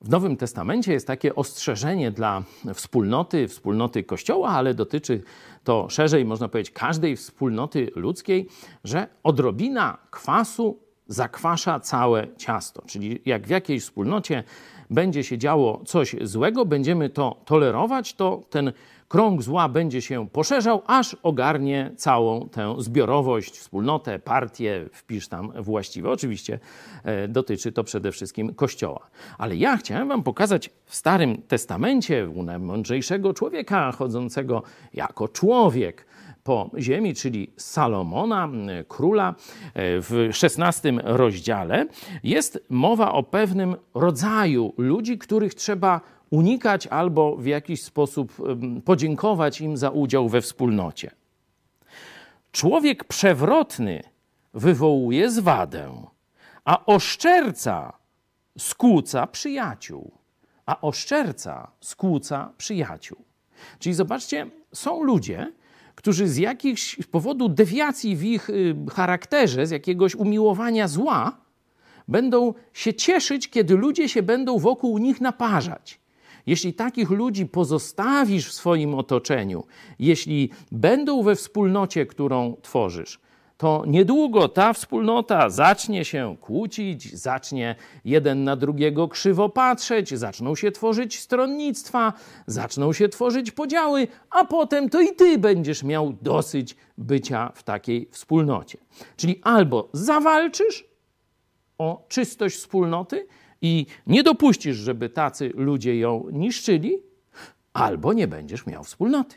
W Nowym Testamencie jest takie ostrzeżenie dla wspólnoty, wspólnoty Kościoła, ale dotyczy to szerzej, można powiedzieć, każdej wspólnoty ludzkiej, że odrobina kwasu zakwasza całe ciasto. Czyli jak w jakiejś wspólnocie będzie się działo coś złego, będziemy to tolerować, to ten krąg zła będzie się poszerzał, aż ogarnie całą tę zbiorowość, wspólnotę, partię, wpisz tam właściwe. Oczywiście e, dotyczy to przede wszystkim Kościoła. Ale ja chciałem wam pokazać w Starym Testamencie u najmądrzejszego człowieka chodzącego jako człowiek, po ziemi, czyli Salomona, króla, e, w XVI rozdziale, jest mowa o pewnym rodzaju ludzi, których trzeba unikać albo w jakiś sposób podziękować im za udział we wspólnocie. Człowiek przewrotny wywołuje zwadę, a oszczerca skłóca przyjaciół. A oszczerca skłóca przyjaciół. Czyli zobaczcie, są ludzie, którzy z jakichś powodu dewiacji w ich y, charakterze, z jakiegoś umiłowania zła, będą się cieszyć, kiedy ludzie się będą wokół nich naparzać. Jeśli takich ludzi pozostawisz w swoim otoczeniu, jeśli będą we wspólnocie, którą tworzysz, to niedługo ta wspólnota zacznie się kłócić, zacznie jeden na drugiego krzywo patrzeć, zaczną się tworzyć stronnictwa, zaczną się tworzyć podziały, a potem to i ty będziesz miał dosyć bycia w takiej wspólnocie. Czyli albo zawalczysz o czystość wspólnoty i nie dopuścisz, żeby tacy ludzie ją niszczyli, albo nie będziesz miał wspólnoty.